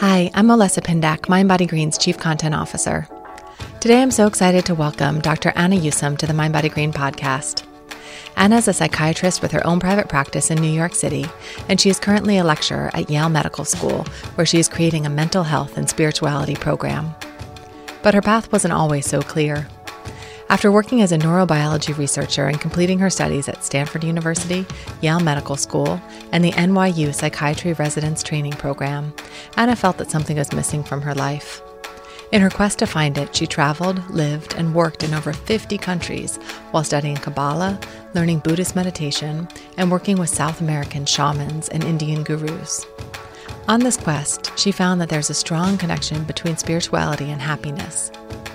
Hi, I'm Olessa Pindak, MindBodyGreen's Chief Content Officer. Today I'm so excited to welcome Dr. Anna Yusim to the MindBodyGreen podcast. Anna is a psychiatrist with her own private practice in New York City, and she is currently a lecturer at Yale Medical School, where she is creating a mental health and spirituality program. But her path wasn't always so clear. After working as a neurobiology researcher and completing her studies at Stanford University, Yale Medical School, and the NYU Psychiatry Residence Training Program, Anna felt that something was missing from her life. In her quest to find it, she traveled, lived, and worked in over 50 countries while studying Kabbalah, learning Buddhist meditation, and working with South American shamans and Indian gurus. On this quest, she found that there's a strong connection between spirituality and happiness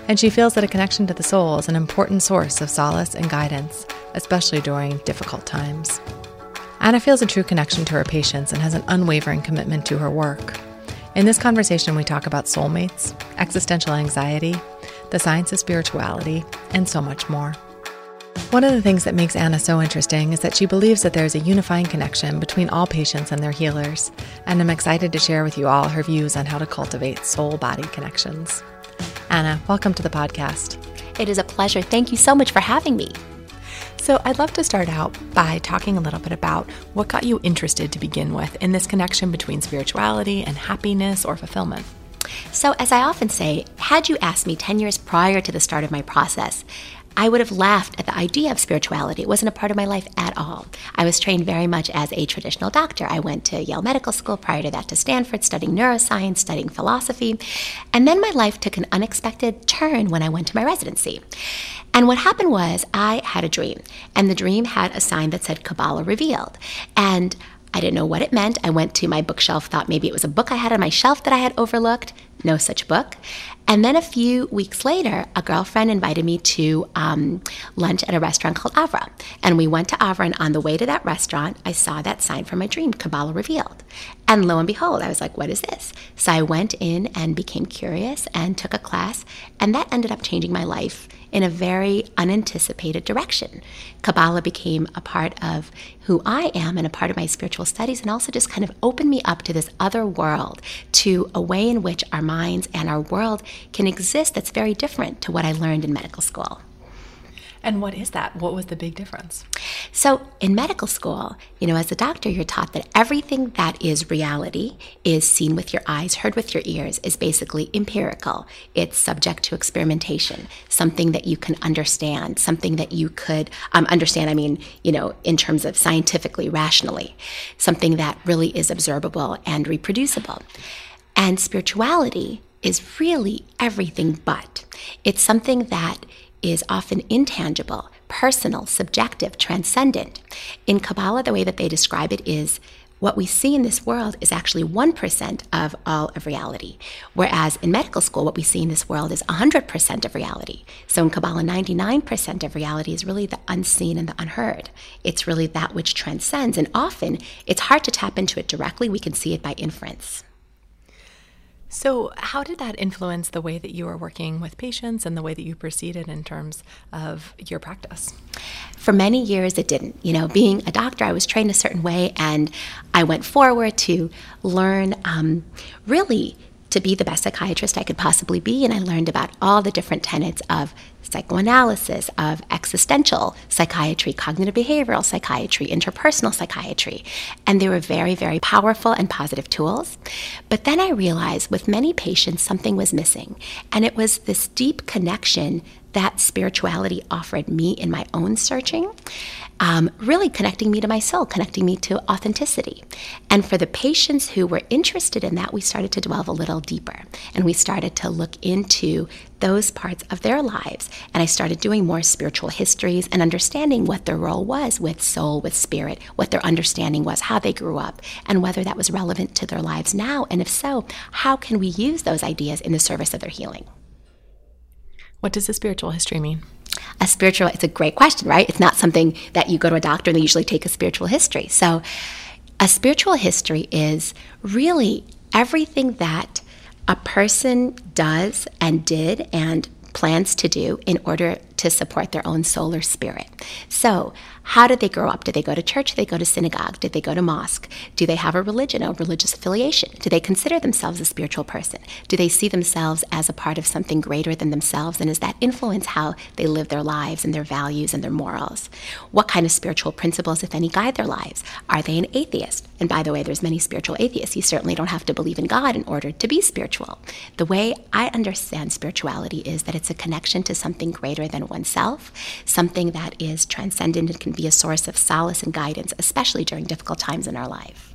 and she feels that a connection to the soul is an important source of solace and guidance, especially during difficult times. Anna feels a true connection to her patients and has an unwavering commitment to her work. In this conversation, we talk about soulmates, existential anxiety, the science of spirituality, and so much more. One of the things that makes Anna so interesting is that she believes that there is a unifying connection between all patients and their healers, and I'm excited to share with you all her views on how to cultivate soul body connections. Anna, welcome to the podcast. It is a pleasure. Thank you so much for having me. So, I'd love to start out by talking a little bit about what got you interested to begin with in this connection between spirituality and happiness or fulfillment. So, as I often say, had you asked me 10 years prior to the start of my process, I would have laughed at the idea of spirituality. It wasn't a part of my life at all. I was trained very much as a traditional doctor. I went to Yale Medical School, prior to that to Stanford, studying neuroscience, studying philosophy. And then my life took an unexpected turn when I went to my residency. And what happened was I had a dream, and the dream had a sign that said Kabbalah Revealed. And I didn't know what it meant. I went to my bookshelf, thought maybe it was a book I had on my shelf that I had overlooked. No such book. And then a few weeks later, a girlfriend invited me to um, lunch at a restaurant called Avra. And we went to Avra, and on the way to that restaurant, I saw that sign from my dream, Kabbalah Revealed. And lo and behold, I was like, what is this? So I went in and became curious and took a class, and that ended up changing my life in a very unanticipated direction. Kabbalah became a part of who I am and a part of my spiritual studies, and also just kind of opened me up to this other world, to a way in which our minds and our world can exist that's very different to what I learned in medical school. And what is that? What was the big difference? So, in medical school, you know, as a doctor, you're taught that everything that is reality is seen with your eyes, heard with your ears, is basically empirical. It's subject to experimentation, something that you can understand, something that you could um, understand. I mean, you know, in terms of scientifically, rationally, something that really is observable and reproducible. And spirituality is really everything but. It's something that is often intangible, personal, subjective, transcendent. In Kabbalah, the way that they describe it is what we see in this world is actually 1% of all of reality. Whereas in medical school, what we see in this world is 100% of reality. So in Kabbalah, 99% of reality is really the unseen and the unheard. It's really that which transcends. And often it's hard to tap into it directly. We can see it by inference. So, how did that influence the way that you were working with patients and the way that you proceeded in terms of your practice? For many years, it didn't. You know, being a doctor, I was trained a certain way, and I went forward to learn um, really to be the best psychiatrist I could possibly be. And I learned about all the different tenets of psychoanalysis, of existential psychiatry, cognitive behavioral psychiatry, interpersonal psychiatry. And they were very, very powerful and positive tools. But then I realized with many patients, something was missing. And it was this deep connection that spirituality offered me in my own searching um, really connecting me to my soul, connecting me to authenticity. And for the patients who were interested in that, we started to delve a little deeper and we started to look into those parts of their lives and I started doing more spiritual histories and understanding what their role was with soul, with spirit, what their understanding was, how they grew up, and whether that was relevant to their lives now. And if so, how can we use those ideas in the service of their healing? What does a spiritual history mean? A spiritual, it's a great question, right? It's not something that you go to a doctor and they usually take a spiritual history. So, a spiritual history is really everything that a person does and did and plans to do in order to support their own soul or spirit. So, how did they grow up? Did they go to church? Did they go to synagogue? Did they go to mosque? Do they have a religion, a religious affiliation? Do they consider themselves a spiritual person? Do they see themselves as a part of something greater than themselves? And does that influence how they live their lives and their values and their morals? What kind of spiritual principles, if any, guide their lives? Are they an atheist? And by the way, there's many spiritual atheists. You certainly don't have to believe in God in order to be spiritual. The way I understand spirituality is that it's a connection to something greater than oneself, something that is transcendent and can be a source of solace and guidance, especially during difficult times in our life.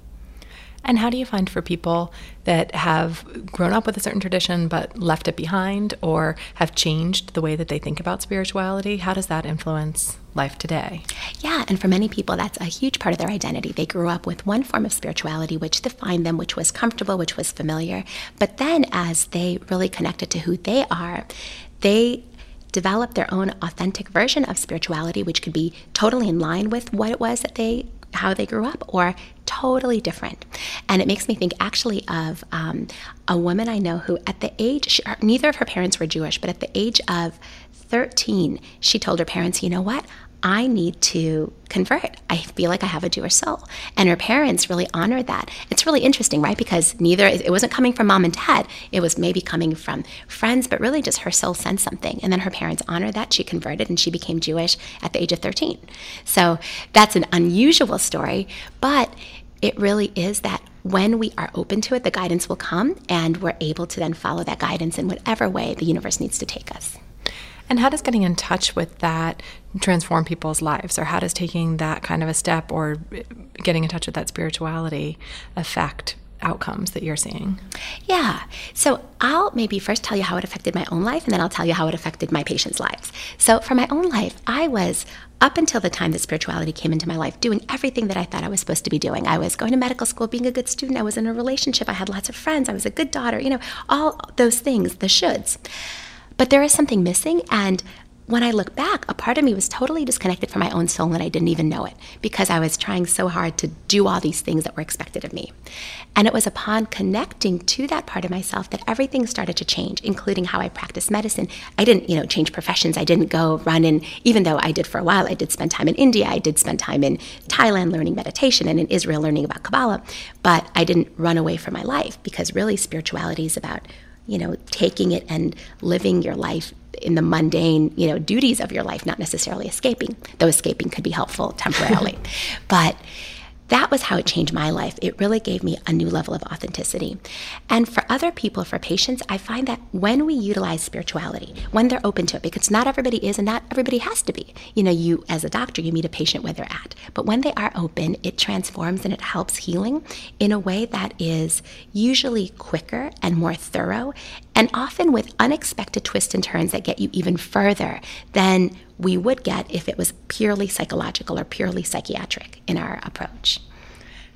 And how do you find for people that have grown up with a certain tradition but left it behind or have changed the way that they think about spirituality? How does that influence life today? Yeah, and for many people, that's a huge part of their identity. They grew up with one form of spirituality which defined them, which was comfortable, which was familiar. But then as they really connected to who they are, they develop their own authentic version of spirituality, which could be totally in line with what it was that they how they grew up or totally different. And it makes me think actually of um, a woman I know who, at the age, she, neither of her parents were Jewish, but at the age of 13, she told her parents, you know what? I need to convert. I feel like I have a Jewish soul. And her parents really honored that. It's really interesting, right? Because neither, it wasn't coming from mom and dad. It was maybe coming from friends, but really just her soul sensed something. And then her parents honored that. She converted and she became Jewish at the age of 13. So that's an unusual story, but it really is that when we are open to it, the guidance will come and we're able to then follow that guidance in whatever way the universe needs to take us. And how does getting in touch with that transform people's lives? Or how does taking that kind of a step or getting in touch with that spirituality affect outcomes that you're seeing? Yeah. So I'll maybe first tell you how it affected my own life, and then I'll tell you how it affected my patients' lives. So for my own life, I was up until the time that spirituality came into my life, doing everything that I thought I was supposed to be doing. I was going to medical school, being a good student. I was in a relationship. I had lots of friends. I was a good daughter, you know, all those things, the shoulds. But there is something missing. And when I look back, a part of me was totally disconnected from my own soul and I didn't even know it because I was trying so hard to do all these things that were expected of me. And it was upon connecting to that part of myself that everything started to change, including how I practiced medicine. I didn't, you know, change professions. I didn't go run in, even though I did for a while, I did spend time in India. I did spend time in Thailand learning meditation and in Israel learning about Kabbalah. But I didn't run away from my life because really spirituality is about you know, taking it and living your life in the mundane, you know, duties of your life, not necessarily escaping, though escaping could be helpful temporarily. but that was how it changed my life. It really gave me a new level of authenticity. And for other people, for patients, I find that when we utilize spirituality, when they're open to it, because not everybody is and not everybody has to be. You know, you as a doctor, you meet a patient where they're at. But when they are open, it transforms and it helps healing in a way that is usually quicker and more thorough, and often with unexpected twists and turns that get you even further than we would get if it was purely psychological or purely psychiatric in our approach.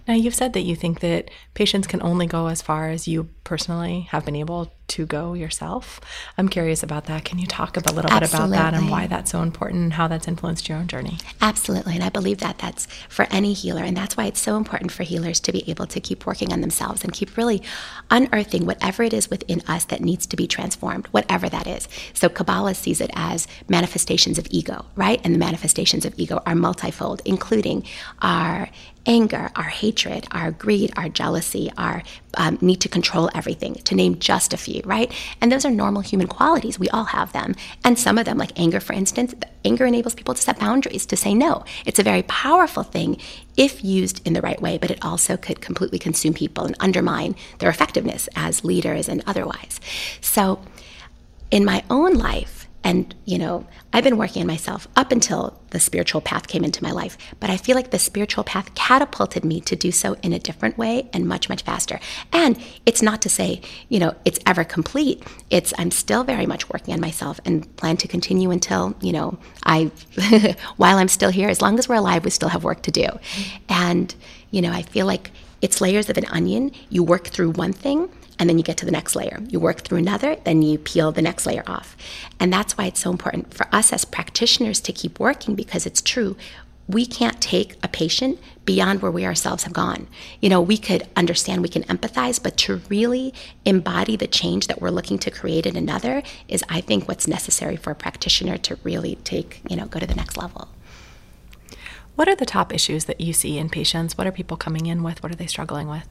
Now, you've said that you think that patients can only go as far as you personally have been able to go yourself. I'm curious about that. Can you talk a little Absolutely. bit about that and why that's so important and how that's influenced your own journey? Absolutely. And I believe that that's for any healer. And that's why it's so important for healers to be able to keep working on themselves and keep really unearthing whatever it is within us that needs to be transformed, whatever that is. So Kabbalah sees it as manifestations of ego, right? And the manifestations of ego are multifold, including our anger, our hatred, our greed, our jealousy, our um, need to control everything, to name just a few, right? And those are normal human qualities. We all have them. And some of them, like anger, for instance, anger enables people to set boundaries, to say no. It's a very powerful thing if used in the right way, but it also could completely consume people and undermine their effectiveness as leaders and otherwise. So, in my own life, And, you know, I've been working on myself up until the spiritual path came into my life. But I feel like the spiritual path catapulted me to do so in a different way and much, much faster. And it's not to say, you know, it's ever complete. It's, I'm still very much working on myself and plan to continue until, you know, I, while I'm still here, as long as we're alive, we still have work to do. Mm-hmm. And, you know, I feel like it's layers of an onion. You work through one thing and then you get to the next layer. You work through another, then you peel the next layer off. And that's why it's so important for us as practitioners to keep working because it's true. We can't take a patient beyond where we ourselves have gone. You know, we could understand, we can empathize, but to really embody the change that we're looking to create in another is, I think, what's necessary for a practitioner to really take, you know, go to the next level. What are the top issues that you see in patients? What are people coming in with? What are they struggling with?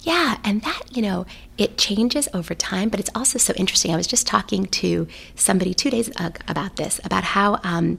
Yeah, and that, you know, it changes over time, but it's also so interesting. I was just talking to somebody two days ago about this, about how um,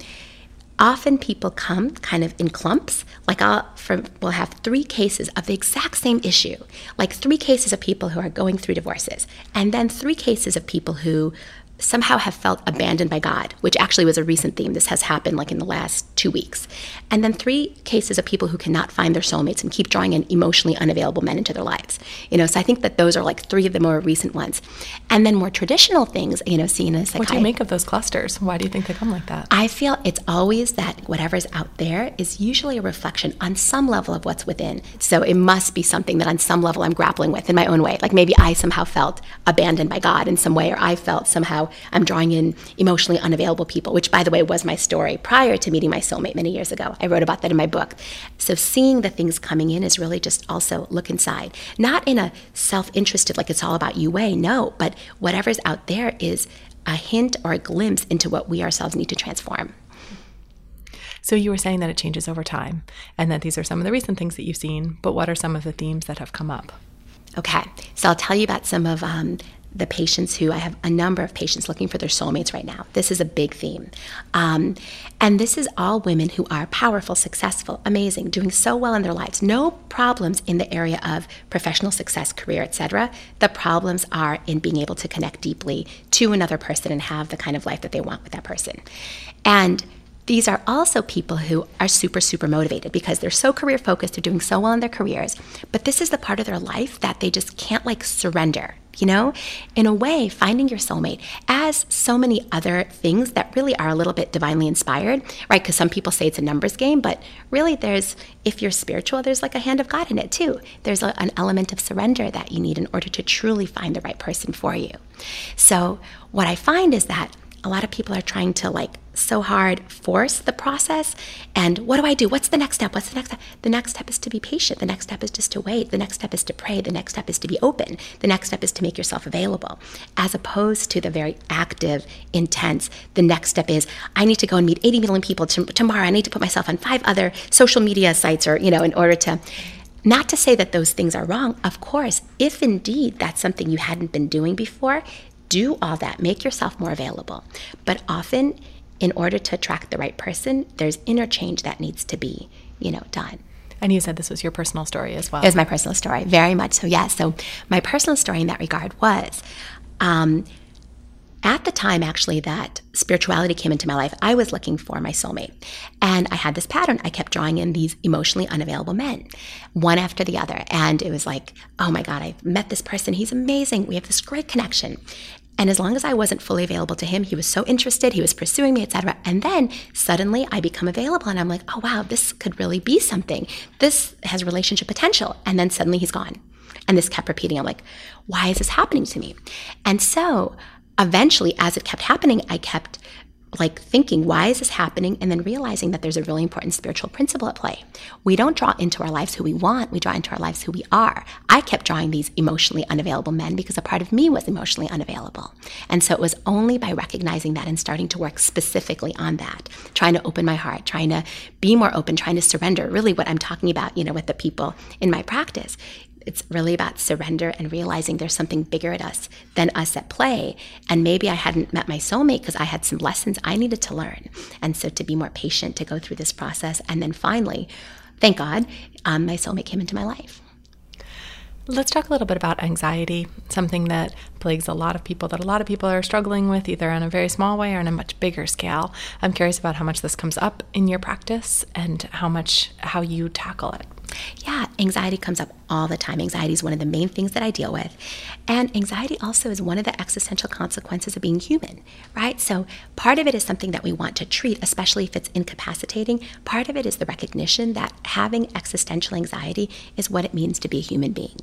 often people come kind of in clumps. Like I'll, from, we'll have three cases of the exact same issue, like three cases of people who are going through divorces, and then three cases of people who somehow have felt abandoned by God, which actually was a recent theme. This has happened like in the last two weeks. And then three cases of people who cannot find their soulmates and keep drawing in emotionally unavailable men into their lives. You know, so I think that those are like three of the more recent ones. And then more traditional things, you know, seen as What do you make of those clusters? Why do you think they come like that? I feel it's always that whatever's out there is usually a reflection on some level of what's within. So it must be something that on some level I'm grappling with in my own way. Like maybe I somehow felt abandoned by God in some way, or I felt somehow I'm drawing in emotionally unavailable people, which, by the way, was my story prior to meeting my soulmate many years ago. I wrote about that in my book. So seeing the things coming in is really just also look inside, not in a self interested, like it's all about you way, no, but whatever's out there is a hint or a glimpse into what we ourselves need to transform. So you were saying that it changes over time and that these are some of the recent things that you've seen, but what are some of the themes that have come up? Okay, so I'll tell you about some of um, the patients who I have a number of patients looking for their soulmates right now. This is a big theme. Um, and this is all women who are powerful, successful, amazing, doing so well in their lives. No problems in the area of professional success, career, etc. The problems are in being able to connect deeply to another person and have the kind of life that they want with that person. And these are also people who are super, super motivated because they're so career focused, they're doing so well in their careers, but this is the part of their life that they just can't like surrender you know? In a way, finding your soulmate, as so many other things that really are a little bit divinely inspired, right? Because some people say it's a numbers game, but really there's, if you're spiritual, there's like a hand of God in it too. There's a, an element of surrender that you need in order to truly find the right person for you. So, what I find is that a lot of people are trying to like so hard force the process. And what do I do? What's the next step? What's the next step? The next step is to be patient. The next step is just to wait. The next step is to pray. The next step is to be open. The next step is to make yourself available, as opposed to the very active, intense. The next step is I need to go and meet 80 million people t- tomorrow. I need to put myself on five other social media sites or, you know, in order to. Not to say that those things are wrong, of course, if indeed that's something you hadn't been doing before, do all that, make yourself more available. But often, in order to attract the right person, there's interchange that needs to be, you know, done. And you said this was your personal story as well. It was my personal story, very much so. Yes. So my personal story in that regard was, um, at the time actually that spirituality came into my life, I was looking for my soulmate, and I had this pattern. I kept drawing in these emotionally unavailable men, one after the other, and it was like, oh my god, I've met this person. He's amazing. We have this great connection, and as long as I wasn't fully available to him, he was so interested, he was pursuing me, etc. And then suddenly I become available and I'm like, oh wow, this could really be something. This has relationship potential. And then suddenly he's gone. And this kept repeating. I'm like, why is this happening to me? And so eventually, as it kept happening, I kept like thinking, why is this happening? And then realizing that there's a really important spiritual principle at play. We don't draw into our lives who we want, we draw into our lives who we are. I kept drawing these emotionally unavailable men because a part of me was emotionally unavailable. And so it was only by recognizing that and starting to work specifically on that, trying to open my heart, trying to be more open, trying to surrender, really what I'm talking about, you know, with the people in my practice it's really about surrender and realizing there's something bigger at us than us at play. And maybe I hadn't met my soulmate because I had some lessons I needed to learn. And so to be more patient, to go through this process. And then finally, thank God, um, my soulmate came into my life. Let's talk a little bit about anxiety, something that plagues a lot of people, that a lot of people are struggling with, either on a very small way or on a much bigger scale. I'm curious about how much this comes up in your practice and how much how you tackle it. Yeah, anxiety comes up all the time. Anxiety is one of the main things that I deal with. And anxiety also is one of the existential consequences of being human, right? So part of it is something that we want to treat, especially if it's incapacitating. Part of it is the recognition that having existential anxiety is what it means to be a human being.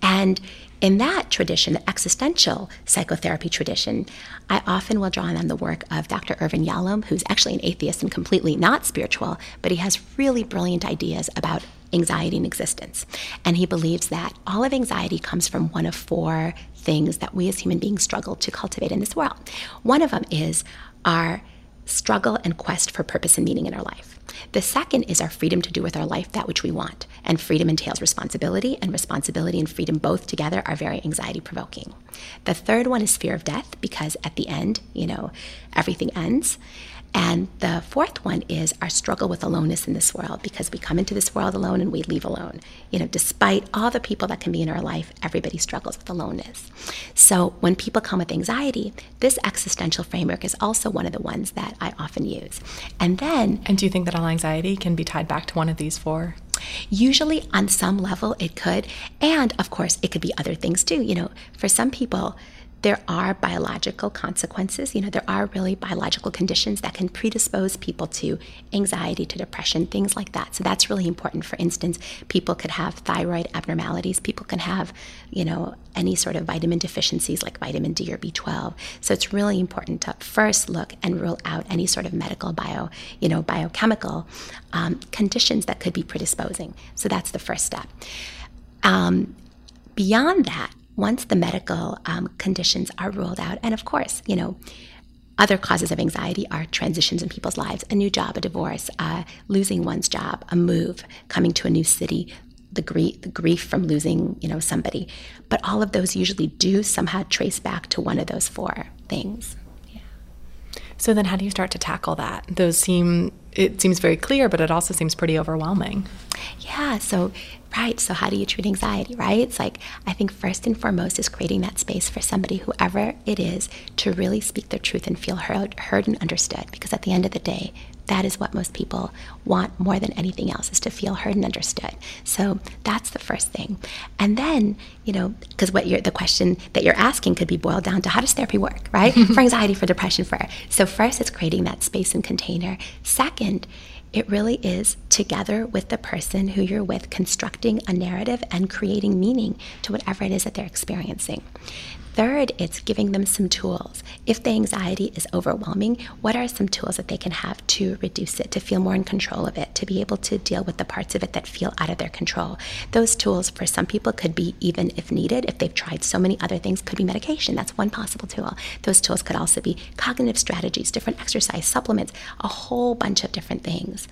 And in that tradition, the existential psychotherapy tradition, I often will draw on the work of Dr. Irvin Yalom, who's actually an atheist and completely not spiritual, but he has really brilliant ideas about anxiety in existence. And he believes that all of anxiety comes from one of four things that we as human beings struggle to cultivate in this world. One of them is our struggle and quest for purpose and meaning in our life. The second is our freedom to do with our life that which we want. And freedom entails responsibility, and responsibility and freedom both together are very anxiety provoking. The third one is fear of death, because at the end, you know, everything ends. And the fourth one is our struggle with aloneness in this world because we come into this world alone and we leave alone. You know, despite all the people that can be in our life, everybody struggles with aloneness. So when people come with anxiety, this existential framework is also one of the ones that I often use. And then. And do you think that all anxiety can be tied back to one of these four? Usually, on some level, it could. And of course, it could be other things too. You know, for some people, there are biological consequences. You know, there are really biological conditions that can predispose people to anxiety, to depression, things like that. So that's really important. For instance, people could have thyroid abnormalities. People can have, you know, any sort of vitamin deficiencies like vitamin D or B12. So it's really important to first look and rule out any sort of medical bio, you know, biochemical um, conditions that could be predisposing. So that's the first step. Um, beyond that, once the medical um, conditions are ruled out, and of course, you know, other causes of anxiety are transitions in people's lives a new job, a divorce, uh, losing one's job, a move, coming to a new city, the grief, the grief from losing, you know, somebody. But all of those usually do somehow trace back to one of those four things. Yeah. So then, how do you start to tackle that? Those seem it seems very clear, but it also seems pretty overwhelming. Yeah. So right. So, how do you treat anxiety, right? It's like, I think first and foremost is creating that space for somebody, whoever it is, to really speak their truth and feel heard, heard and understood. Because at the end of the day, that is what most people want more than anything else is to feel heard and understood. So that's the first thing. And then, you know, because what you're the question that you're asking could be boiled down to how does therapy work, right? for anxiety, for depression, for so first it's creating that space and container. Second, it really is together with the person who you're with, constructing a narrative and creating meaning to whatever it is that they're experiencing. Third, it's giving them some tools. If the anxiety is overwhelming, what are some tools that they can have to reduce it, to feel more in control of it, to be able to deal with the parts of it that feel out of their control? Those tools, for some people, could be even if needed, if they've tried so many other things, could be medication. That's one possible tool. Those tools could also be cognitive strategies, different exercise, supplements, a whole bunch of different things.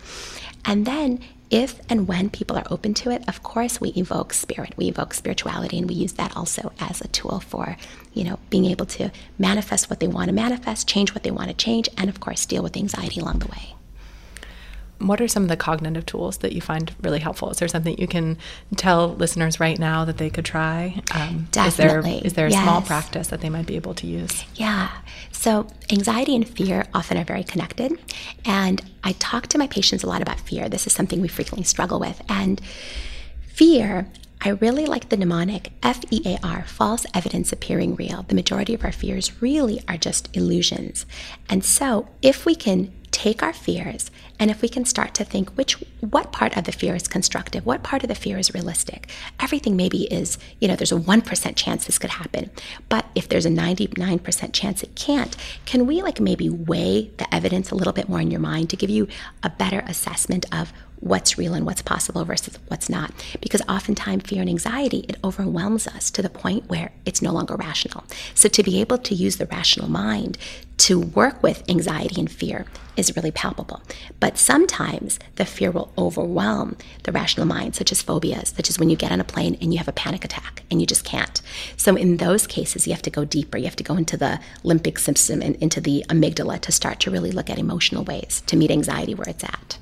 And then if and when people are open to it, of course, we evoke spirit, we evoke spirituality, and we use that also as a tool for, you know, being able to manifest what they want to manifest, change what they want to change, and of course, deal with anxiety along the way. What are some of the cognitive tools that you find really helpful? Is there something you can tell listeners right now that they could try? Um, Definitely. Is there, is there a yes. small practice that they might be able to use? Yeah. So, anxiety and fear often are very connected. And I talk to my patients a lot about fear. This is something we frequently struggle with. And fear, I really like the mnemonic F E A R, false evidence appearing real. The majority of our fears really are just illusions. And so, if we can take our fears and if we can start to think which what part of the fear is constructive what part of the fear is realistic everything maybe is you know there's a 1% chance this could happen. But if there's a 99% chance it can't can we like maybe weigh the evidence a little bit more in your mind to give you a better assessment of what's real and what's possible versus what's not. Because oftentimes fear and anxiety, it overwhelms us to the point where it's no longer rational. So to be able to use the rational mind to work with anxiety and fear is really palpable. But sometimes the fear will overwhelm the rational mind, such as phobias, such as when you get on a plane and you have a panic attack and you just can't. So in those cases, you have to go deeper. You have to go into the limbic system and into the amygdala to start to really look at emotional ways to meet anxiety where it's at.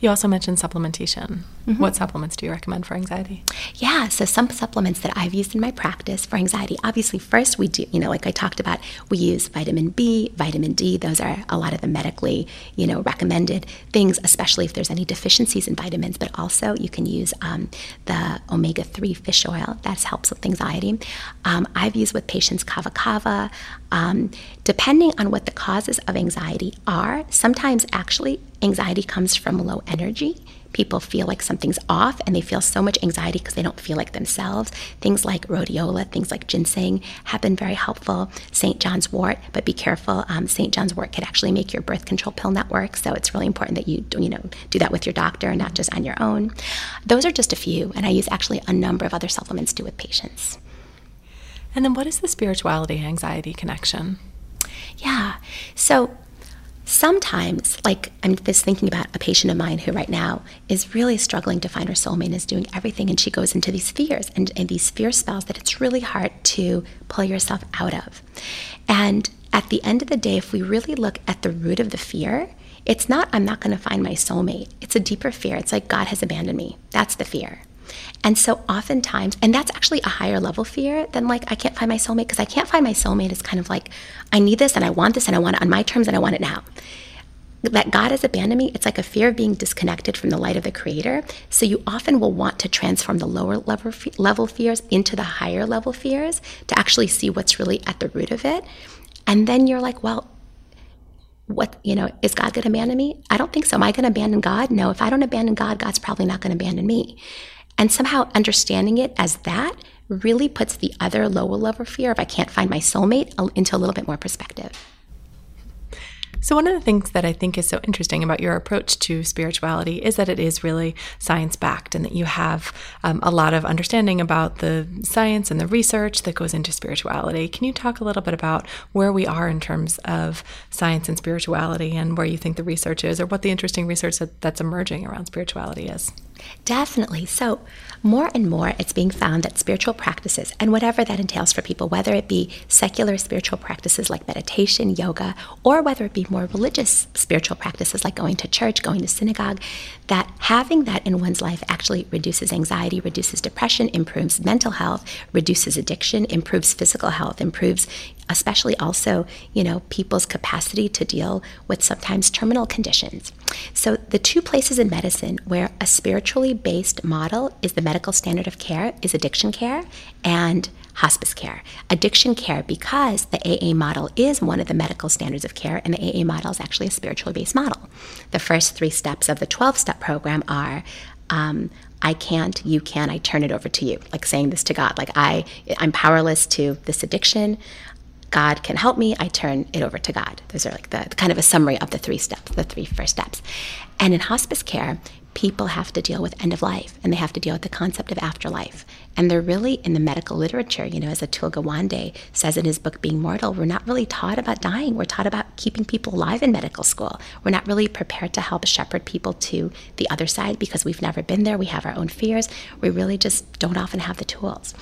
You also mentioned supplementation. Mm-hmm. What supplements do you recommend for anxiety? Yeah, so some supplements that I've used in my practice for anxiety. Obviously, first we do, you know, like I talked about, we use vitamin B, vitamin D. Those are a lot of the medically, you know, recommended things, especially if there's any deficiencies in vitamins. But also, you can use um, the omega three fish oil. That helps with anxiety. Um, I've used with patients kava kava. Um, depending on what the causes of anxiety are, sometimes actually anxiety comes from low energy. People feel like something's off and they feel so much anxiety because they don't feel like themselves. Things like rhodiola, things like ginseng have been very helpful. St. John's wort, but be careful. Um, St. John's wort could actually make your birth control pill not work. So it's really important that you you know do that with your doctor and not just on your own. Those are just a few, and I use actually a number of other supplements too with patients. And then what is the spirituality anxiety connection? Yeah. So sometimes, like I'm just thinking about a patient of mine who right now is really struggling to find her soulmate and is doing everything, and she goes into these fears and, and these fear spells that it's really hard to pull yourself out of. And at the end of the day, if we really look at the root of the fear, it's not, I'm not going to find my soulmate. It's a deeper fear. It's like, God has abandoned me. That's the fear. And so oftentimes, and that's actually a higher level fear than like, I can't find my soulmate because I can't find my soulmate is kind of like, I need this and I want this and I want it on my terms and I want it now. That God has abandoned me, it's like a fear of being disconnected from the light of the Creator. So you often will want to transform the lower level, level fears into the higher level fears to actually see what's really at the root of it. And then you're like, well, what you know is god going to abandon me i don't think so am i going to abandon god no if i don't abandon god god's probably not going to abandon me and somehow understanding it as that really puts the other lower level fear of I can't find my soulmate into a little bit more perspective. So, one of the things that I think is so interesting about your approach to spirituality is that it is really science backed and that you have um, a lot of understanding about the science and the research that goes into spirituality. Can you talk a little bit about where we are in terms of science and spirituality and where you think the research is or what the interesting research that, that's emerging around spirituality is? Definitely. So, more and more it's being found that spiritual practices, and whatever that entails for people, whether it be secular spiritual practices like meditation, yoga, or whether it be more religious spiritual practices like going to church, going to synagogue, that having that in one's life actually reduces anxiety, reduces depression, improves mental health, reduces addiction, improves physical health, improves especially also, you know, people's capacity to deal with sometimes terminal conditions. So the two places in medicine where a spiritually based model is the medical standard of care is addiction care and hospice care. Addiction care, because the AA model is one of the medical standards of care, and the AA model is actually a spiritually based model. The first three steps of the 12 step program are um, I can't, you can, I turn it over to you. Like saying this to God, like I, I'm powerless to this addiction. God can help me, I turn it over to God. Those are like the, kind of a summary of the three steps, the three first steps. And in hospice care, people have to deal with end of life and they have to deal with the concept of afterlife. And they're really in the medical literature, you know, as Atul Gawande says in his book, Being Mortal, we're not really taught about dying. We're taught about keeping people alive in medical school. We're not really prepared to help shepherd people to the other side because we've never been there. We have our own fears. We really just don't often have the tools.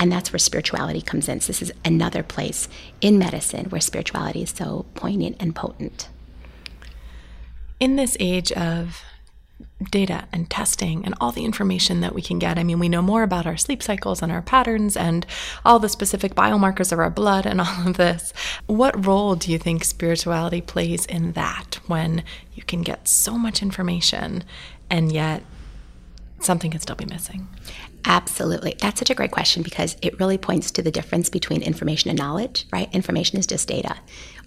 And that's where spirituality comes in. So this is another place in medicine where spirituality is so poignant and potent. In this age of data and testing and all the information that we can get. I mean, we know more about our sleep cycles and our patterns and all the specific biomarkers of our blood and all of this. What role do you think spirituality plays in that when you can get so much information and yet something can still be missing? Absolutely. That's such a great question because it really points to the difference between information and knowledge, right? Information is just data,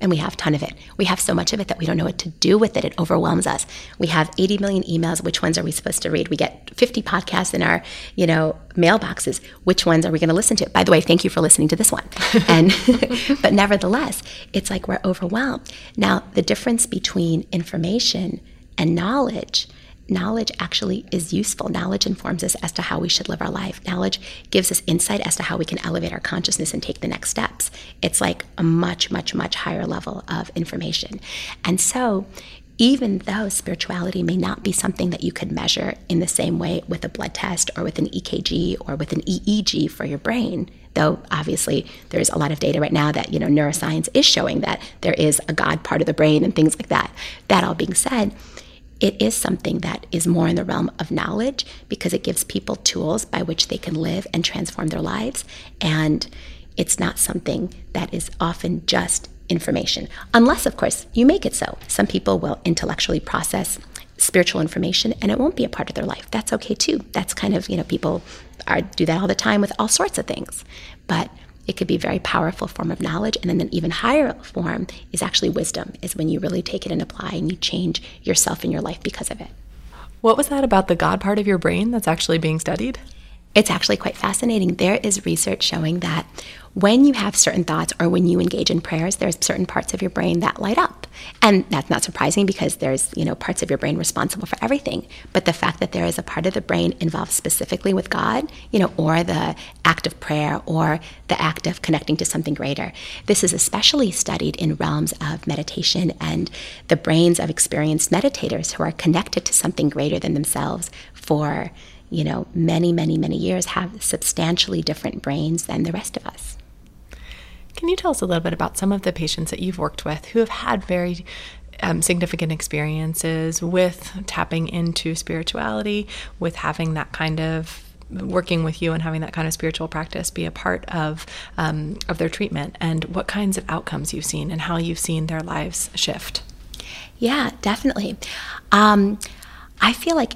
and we have a ton of it. We have so much of it that we don't know what to do with it. It overwhelms us. We have 80 million emails. Which ones are we supposed to read? We get 50 podcasts in our, you know, mailboxes. Which ones are we going to listen to? By the way, thank you for listening to this one. And but nevertheless, it's like we're overwhelmed. Now, the difference between information and knowledge knowledge actually is useful. Knowledge informs us as to how we should live our life. Knowledge gives us insight as to how we can elevate our consciousness and take the next steps. It's like a much, much, much higher level of information. And so, even though spirituality may not be something that you could measure in the same way with a blood test or with an EKG or with an EEG for your brain, though obviously there's a lot of data right now that you know neuroscience is showing that there is a god part of the brain and things like that. That all being said, it is something that is more in the realm of knowledge because it gives people tools by which they can live and transform their lives. And it's not something that is often just information, unless, of course, you make it so. Some people will intellectually process spiritual information and it won't be a part of their life. That's okay too. That's kind of, you know, people are, do that all the time with all sorts of things. But it could be a very powerful form of knowledge. And then an even higher form is actually wisdom, is when you really take it and apply and you change yourself and your life because of it. What was that about the God part of your brain that's actually being studied? It's actually quite fascinating. There is research showing that when you have certain thoughts or when you engage in prayers, there's certain parts of your brain that light up. And that's not surprising because there's, you know, parts of your brain responsible for everything. But the fact that there is a part of the brain involved specifically with God, you know, or the act of prayer or the act of connecting to something greater. This is especially studied in realms of meditation and the brains of experienced meditators who are connected to something greater than themselves for you know, many, many, many years have substantially different brains than the rest of us. Can you tell us a little bit about some of the patients that you've worked with who have had very um, significant experiences with tapping into spirituality, with having that kind of working with you and having that kind of spiritual practice be a part of um, of their treatment, and what kinds of outcomes you've seen and how you've seen their lives shift? Yeah, definitely. Um, I feel like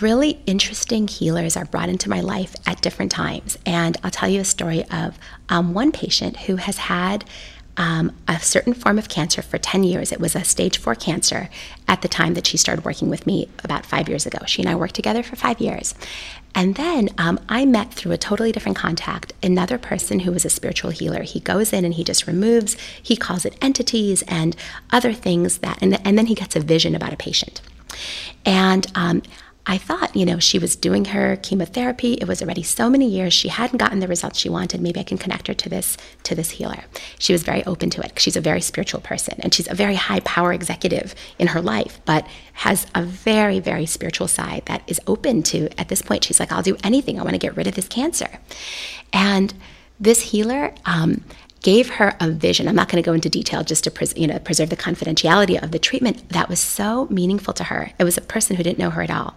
really interesting healers are brought into my life at different times. And I'll tell you a story of um, one patient who has had um, a certain form of cancer for 10 years. It was a stage four cancer at the time that she started working with me about five years ago. She and I worked together for five years. And then um, I met through a totally different contact another person who was a spiritual healer. He goes in and he just removes, he calls it entities and other things that, and, and then he gets a vision about a patient. And um, I thought, you know, she was doing her chemotherapy. It was already so many years. She hadn't gotten the results she wanted. Maybe I can connect her to this to this healer. She was very open to it she's a very spiritual person and she's a very high power executive in her life, but has a very very spiritual side that is open to. At this point, she's like, I'll do anything. I want to get rid of this cancer, and this healer um, gave her a vision. I'm not going to go into detail just to pres- you know preserve the confidentiality of the treatment that was so meaningful to her. It was a person who didn't know her at all.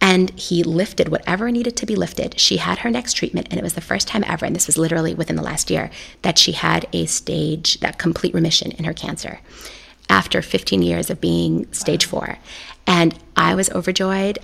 And he lifted whatever needed to be lifted. She had her next treatment, and it was the first time ever, and this was literally within the last year, that she had a stage, that complete remission in her cancer after 15 years of being stage four. And I was overjoyed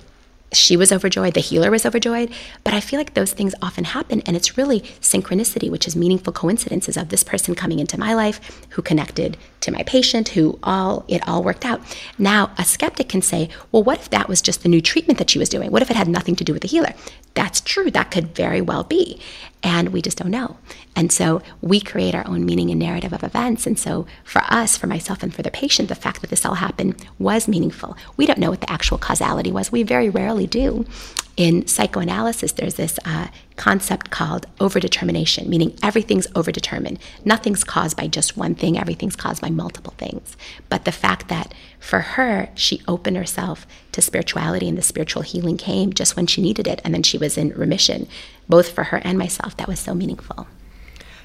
she was overjoyed, the healer was overjoyed. But I feel like those things often happen, and it's really synchronicity, which is meaningful coincidences of this person coming into my life who connected to my patient, who all it all worked out. Now, a skeptic can say, well, what if that was just the new treatment that she was doing? What if it had nothing to do with the healer? That's true. That could very well be. And we just don't know. And so we create our own meaning and narrative of events. And so for us, for myself, and for the patient, the fact that this all happened was meaningful. We don't know what the actual causality was. We very rarely do. In psychoanalysis, there's this uh, concept called overdetermination, meaning everything's overdetermined. Nothing's caused by just one thing, everything's caused by multiple things. But the fact that for her, she opened herself to spirituality and the spiritual healing came just when she needed it, and then she was in remission, both for her and myself, that was so meaningful.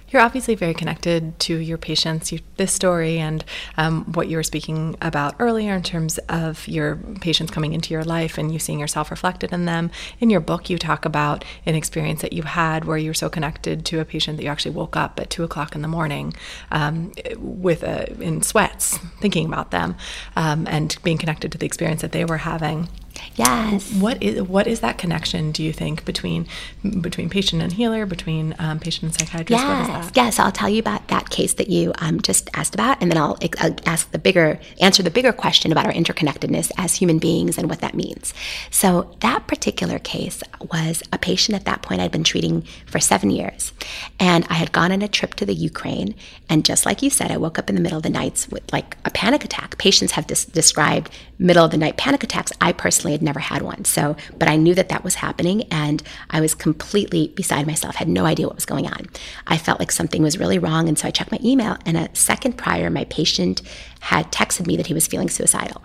You're obviously very connected to your patients, you, this story, and um, what you were speaking about earlier in terms of your patients coming into your life and you seeing yourself reflected in them. In your book, you talk about an experience that you had where you were so connected to a patient that you actually woke up at two o'clock in the morning um, with a, in sweats, thinking about them um, and being connected to the experience that they were having. Yes. What is what is that connection? Do you think between between patient and healer, between um, patient and psychiatrist? Yes. Yes. I'll tell you about that case that you um, just asked about, and then I'll, I'll ask the bigger answer the bigger question about our interconnectedness as human beings and what that means. So that particular case was a patient at that point I'd been treating for seven years, and I had gone on a trip to the Ukraine, and just like you said, I woke up in the middle of the nights with like a panic attack. Patients have dis- described middle of the night panic attacks. I personally had never had one. So, but I knew that that was happening and I was completely beside myself, had no idea what was going on. I felt like something was really wrong. And so I checked my email, and a second prior, my patient had texted me that he was feeling suicidal.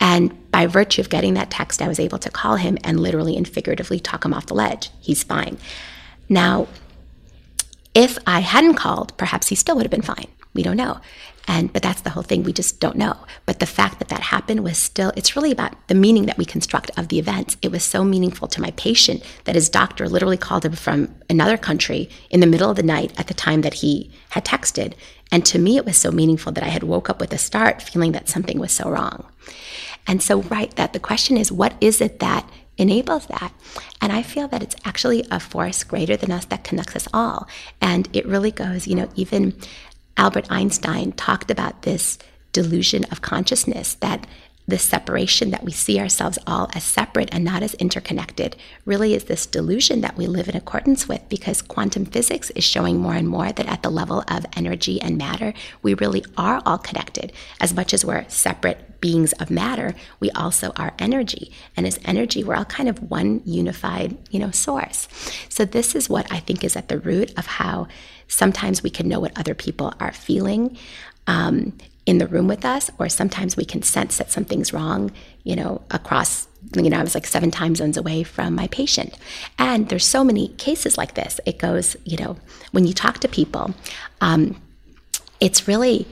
And by virtue of getting that text, I was able to call him and literally and figuratively talk him off the ledge. He's fine. Now, if I hadn't called, perhaps he still would have been fine We don't know. And but that's the whole thing. We just don't know. But the fact that that happened was still it's really about the meaning that we construct of the events. It was so meaningful to my patient that his doctor literally called him from another country in the middle of the night at the time that he had texted. And to me it was so meaningful that I had woke up with a start feeling that something was so wrong. And so right that the question is what is it that enables that. And I feel that it's actually a force greater than us that connects us all. And it really goes, you know, even Albert Einstein talked about this delusion of consciousness that the separation that we see ourselves all as separate and not as interconnected really is this delusion that we live in accordance with because quantum physics is showing more and more that at the level of energy and matter, we really are all connected. As much as we're separate beings of matter, we also are energy. And as energy, we're all kind of one unified, you know, source. So this is what I think is at the root of how sometimes we can know what other people are feeling. Um, in the room with us, or sometimes we can sense that something's wrong, you know, across, you know, I was like seven time zones away from my patient. And there's so many cases like this. It goes, you know, when you talk to people, um, it's really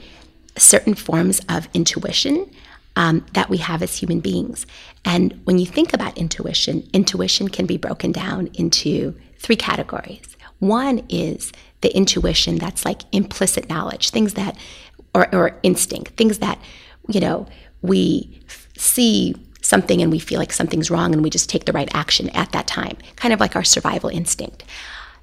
certain forms of intuition um, that we have as human beings. And when you think about intuition, intuition can be broken down into three categories. One is the intuition that's like implicit knowledge, things that or, or instinct, things that, you know, we see something and we feel like something's wrong and we just take the right action at that time, kind of like our survival instinct.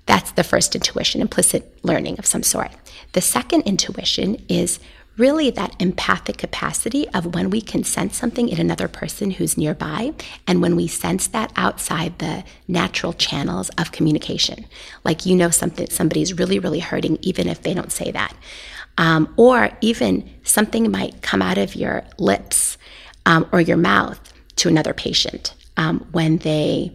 That's the first intuition, implicit learning of some sort. The second intuition is really that empathic capacity of when we can sense something in another person who's nearby and when we sense that outside the natural channels of communication. Like you know something somebody's really really hurting even if they don't say that. Um, or even something might come out of your lips um, or your mouth to another patient um, when they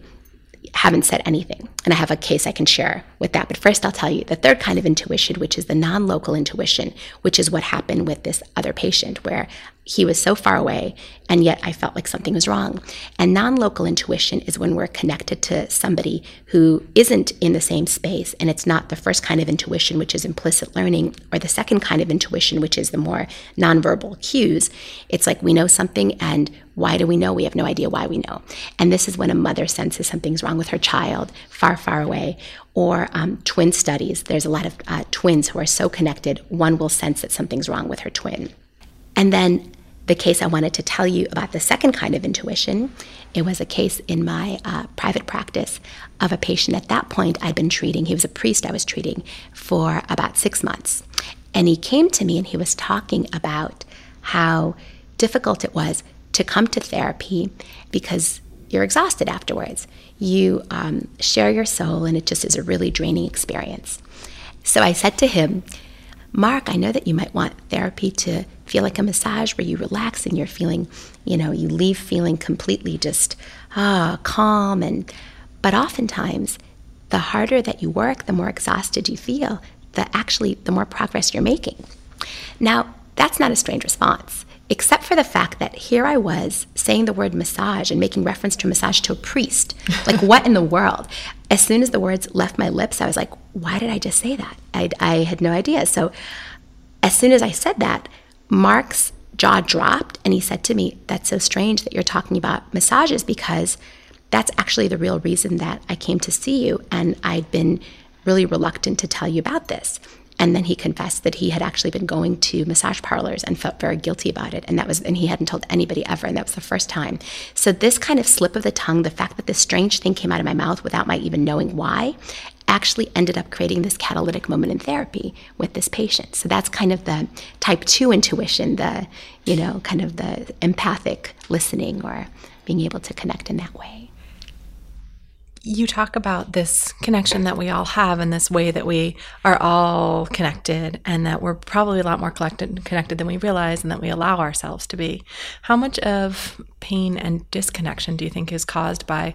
haven't said anything. And I have a case I can share with that. But first, I'll tell you the third kind of intuition, which is the non local intuition, which is what happened with this other patient, where he was so far away, and yet I felt like something was wrong. And non local intuition is when we're connected to somebody who isn't in the same space, and it's not the first kind of intuition, which is implicit learning, or the second kind of intuition, which is the more nonverbal cues. It's like we know something, and why do we know? We have no idea why we know. And this is when a mother senses something's wrong with her child far, far away. Or um, twin studies. There's a lot of uh, twins who are so connected, one will sense that something's wrong with her twin. And then the case I wanted to tell you about the second kind of intuition, it was a case in my uh, private practice of a patient at that point I'd been treating. He was a priest I was treating for about six months. And he came to me and he was talking about how difficult it was to come to therapy because you're exhausted afterwards. You um, share your soul, and it just is a really draining experience. So I said to him, Mark, I know that you might want therapy to feel like a massage where you relax and you're feeling, you know, you leave feeling completely just ah, calm and but oftentimes the harder that you work, the more exhausted you feel, the actually the more progress you're making. Now, that's not a strange response, except for the fact that here I was saying the word massage and making reference to massage to a priest. Like, what in the world? As soon as the words left my lips, I was like, why did I just say that? I, I had no idea. So, as soon as I said that, Mark's jaw dropped and he said to me, That's so strange that you're talking about massages because that's actually the real reason that I came to see you. And I'd been really reluctant to tell you about this. And then he confessed that he had actually been going to massage parlors and felt very guilty about it. And that was, and he hadn't told anybody ever. And that was the first time. So, this kind of slip of the tongue, the fact that this strange thing came out of my mouth without my even knowing why, actually ended up creating this catalytic moment in therapy with this patient. So, that's kind of the type two intuition, the, you know, kind of the empathic listening or being able to connect in that way you talk about this connection that we all have and this way that we are all connected and that we're probably a lot more collected, connected than we realize and that we allow ourselves to be. How much of pain and disconnection do you think is caused by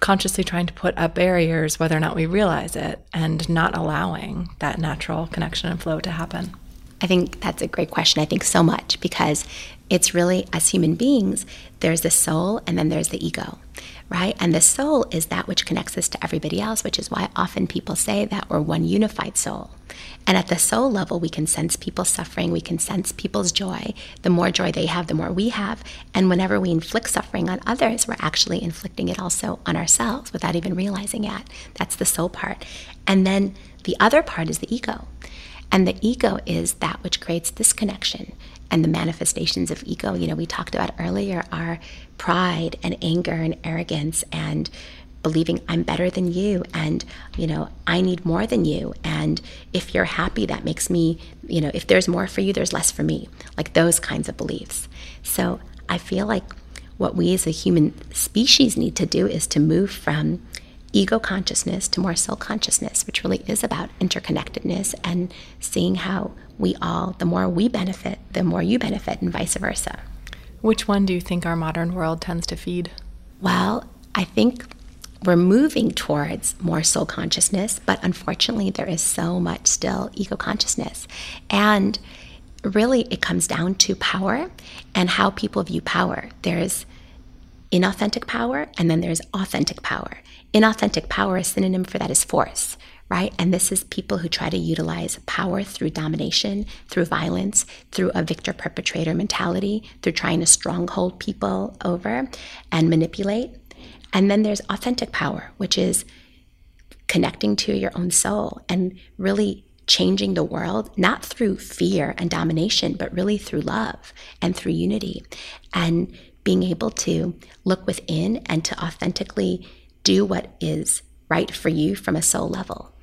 consciously trying to put up barriers, whether or not we realize it, and not allowing that natural connection and flow to happen? I think that's a great question. I think so much because it's really, as human beings, there's the soul and then there's the ego, right? And the soul is that which connects us to everybody else, which is why often people say that we're one unified soul. And at the soul level, we can sense people's suffering, we can sense people's joy. The more joy they have, the more we have. And whenever we inflict suffering on others, we're actually inflicting it also on ourselves without even realizing it. That's the soul part. And then the other part is the ego. And the ego is that which creates disconnection. And the manifestations of ego, you know, we talked about earlier are pride and anger and arrogance and believing I'm better than you and, you know, I need more than you. And if you're happy, that makes me, you know, if there's more for you, there's less for me. Like those kinds of beliefs. So I feel like what we as a human species need to do is to move from ego consciousness to more soul consciousness, which really is about interconnectedness and seeing how we all, the more we benefit, the more you benefit, and vice versa. Which one do you think our modern world tends to feed? Well, I think we're moving towards more soul consciousness, but unfortunately, there is so much still ego consciousness. And really, it comes down to power and how people view power. There's inauthentic power, and then there's authentic power. Inauthentic power, a synonym for that is force, right? And this is people who try to utilize power through domination, through violence, through a victor perpetrator mentality, through trying to stronghold people over and manipulate. And then there's authentic power, which is connecting to your own soul and really changing the world, not through fear and domination, but really through love and through unity. And being able to look within and to authentically do what is right for you from a soul level.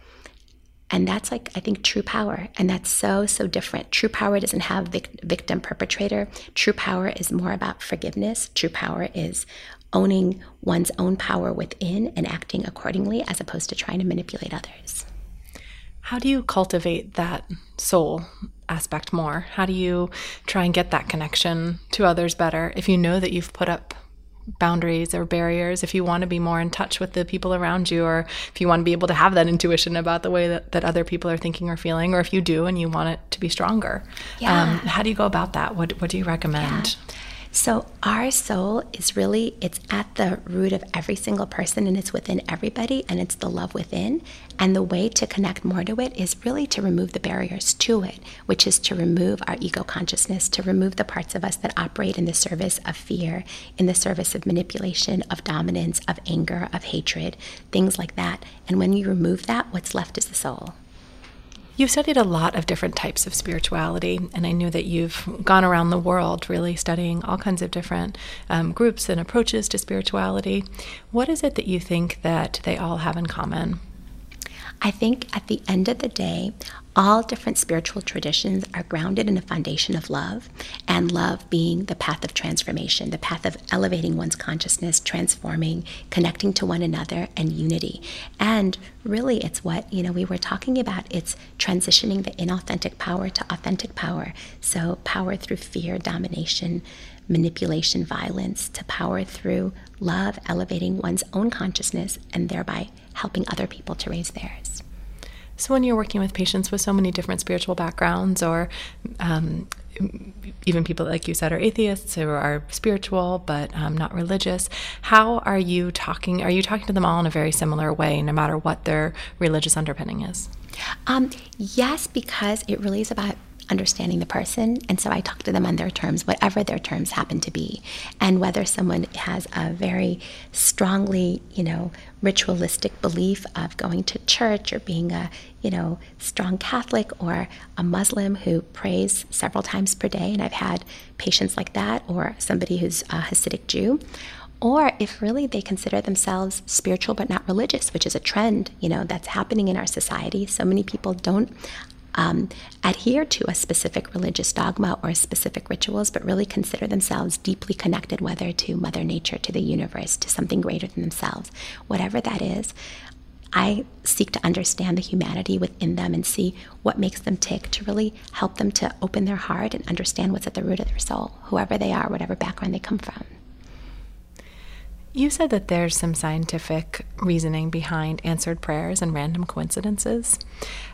And that's like, I think, true power. And that's so, so different. True power doesn't have vic- victim perpetrator. True power is more about forgiveness. True power is owning one's own power within and acting accordingly as opposed to trying to manipulate others. How do you cultivate that soul aspect more? How do you try and get that connection to others better if you know that you've put up boundaries or barriers if you want to be more in touch with the people around you or if you want to be able to have that intuition about the way that, that other people are thinking or feeling or if you do and you want it to be stronger yeah. Um, how do you go about that what, what do you recommend yeah. So our soul is really it's at the root of every single person and it's within everybody and it's the love within. And the way to connect more to it is really to remove the barriers to it, which is to remove our ego consciousness, to remove the parts of us that operate in the service of fear, in the service of manipulation, of dominance, of anger, of hatred, things like that. And when you remove that, what's left is the soul. You've studied a lot of different types of spirituality, and I knew that you've gone around the world really studying all kinds of different um, groups and approaches to spirituality. What is it that you think that they all have in common? I think at the end of the day, all different spiritual traditions are grounded in a foundation of love, and love being the path of transformation, the path of elevating one's consciousness, transforming, connecting to one another, and unity. And really, it's what you know we were talking about. It's transitioning the inauthentic power to authentic power. So, power through fear, domination, manipulation, violence, to power through love, elevating one's own consciousness, and thereby helping other people to raise theirs. So, when you're working with patients with so many different spiritual backgrounds, or um, even people like you said are atheists who are spiritual but um, not religious, how are you talking? Are you talking to them all in a very similar way, no matter what their religious underpinning is? Um, yes, because it really is about understanding the person. And so I talk to them on their terms, whatever their terms happen to be. And whether someone has a very strongly, you know, ritualistic belief of going to church or being a, you know, strong Catholic or a Muslim who prays several times per day. And I've had patients like that, or somebody who's a Hasidic Jew or if really they consider themselves spiritual but not religious, which is a trend, you know, that's happening in our society. So many people don't um, adhere to a specific religious dogma or specific rituals, but really consider themselves deeply connected, whether to Mother Nature, to the universe, to something greater than themselves. Whatever that is, I seek to understand the humanity within them and see what makes them tick to really help them to open their heart and understand what's at the root of their soul, whoever they are, whatever background they come from. You said that there's some scientific reasoning behind answered prayers and random coincidences,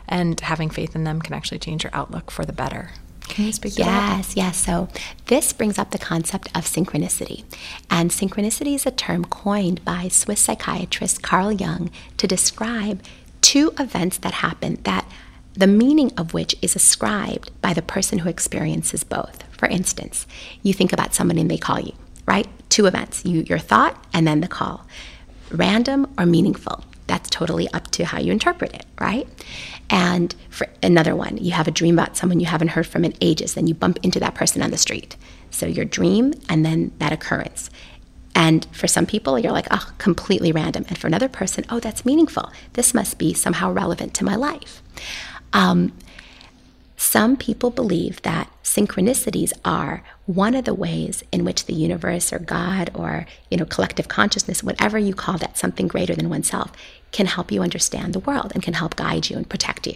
and having faith in them can actually change your outlook for the better. Can you speak yes, to that? Yes, yes. So this brings up the concept of synchronicity. And synchronicity is a term coined by Swiss psychiatrist Carl Jung to describe two events that happen that the meaning of which is ascribed by the person who experiences both. For instance, you think about somebody and they call you, right? Two events, you, your thought and then the call. Random or meaningful. That's totally up to how you interpret it, right? And for another one, you have a dream about someone you haven't heard from in ages, then you bump into that person on the street. So your dream and then that occurrence. And for some people, you're like, oh, completely random. And for another person, oh, that's meaningful. This must be somehow relevant to my life. Um, some people believe that synchronicities are one of the ways in which the universe or God or you know collective consciousness, whatever you call that, something greater than oneself, can help you understand the world and can help guide you and protect you.